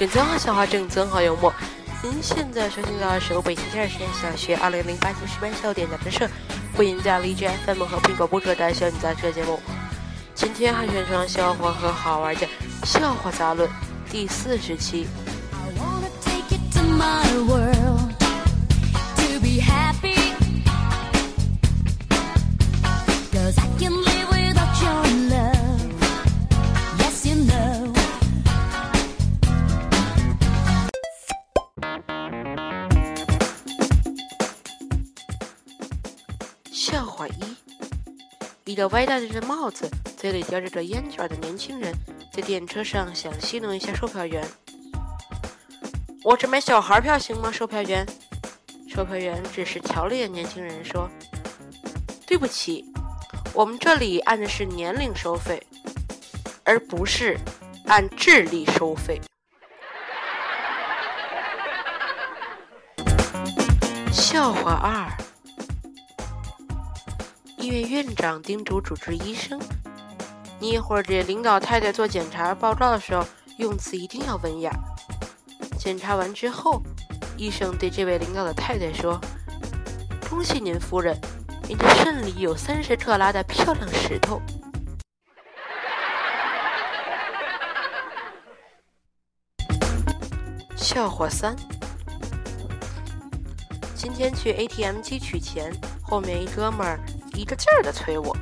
正宗好笑话，正宗好幽默。您现在收听到的是由北京第二实验小学二零零八级十班小点杂志社为您在荔枝 FM 和苹果播出的小点杂志社节目。今天还选上笑话和好玩的笑话杂论第四十期。I wanna take it to my world 笑话一：一个歪戴着帽子、嘴里叼着个烟卷的年轻人，在电车上想戏弄一下售票员。我只买小孩票行吗？售票员。售票员只是瞧了眼年轻人，说：“对不起，我们这里按的是年龄收费，而不是按智力收费。”笑话二。医院院长叮嘱主治医生：“你一会儿给领导太太做检查报告的时候，用词一定要文雅。”检查完之后，医生对这位领导的太太说：“恭喜您夫人，您的肾里有三十克拉的漂亮石头。”笑话三。今天去 ATM 机取钱，后面一哥们儿一个劲儿的催我，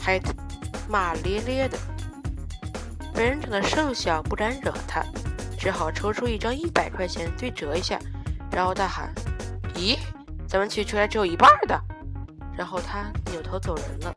还骂咧咧的。本人长得瘦小，不敢惹他，只好抽出一张一百块钱对折一下，然后大喊：“咦，咱们取出来只有一半的。”然后他扭头走人了。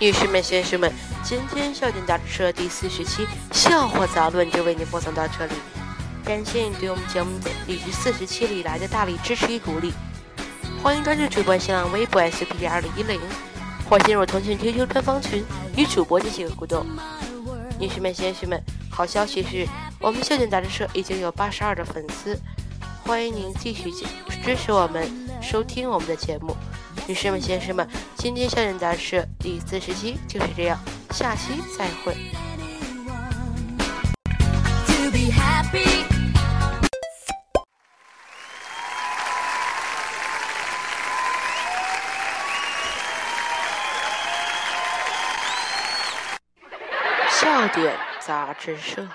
女士们、先生们，今天笑点杂志社第四十期笑话杂论就为您播送到这里。感谢你对我们节目的以及四十期以来的大力支持与鼓励。欢迎关注主播新浪微博 SPD 二零一零，或进入腾讯 QQ 官方群与主播进行互动。女士们、先生们，好消息是我们笑点杂志社已经有八十二的粉丝，欢迎您继续支持我们，收听我们的节目。女士们、先生们，今天笑点杂志社第四十期就是这样，下期再会。笑点杂志社。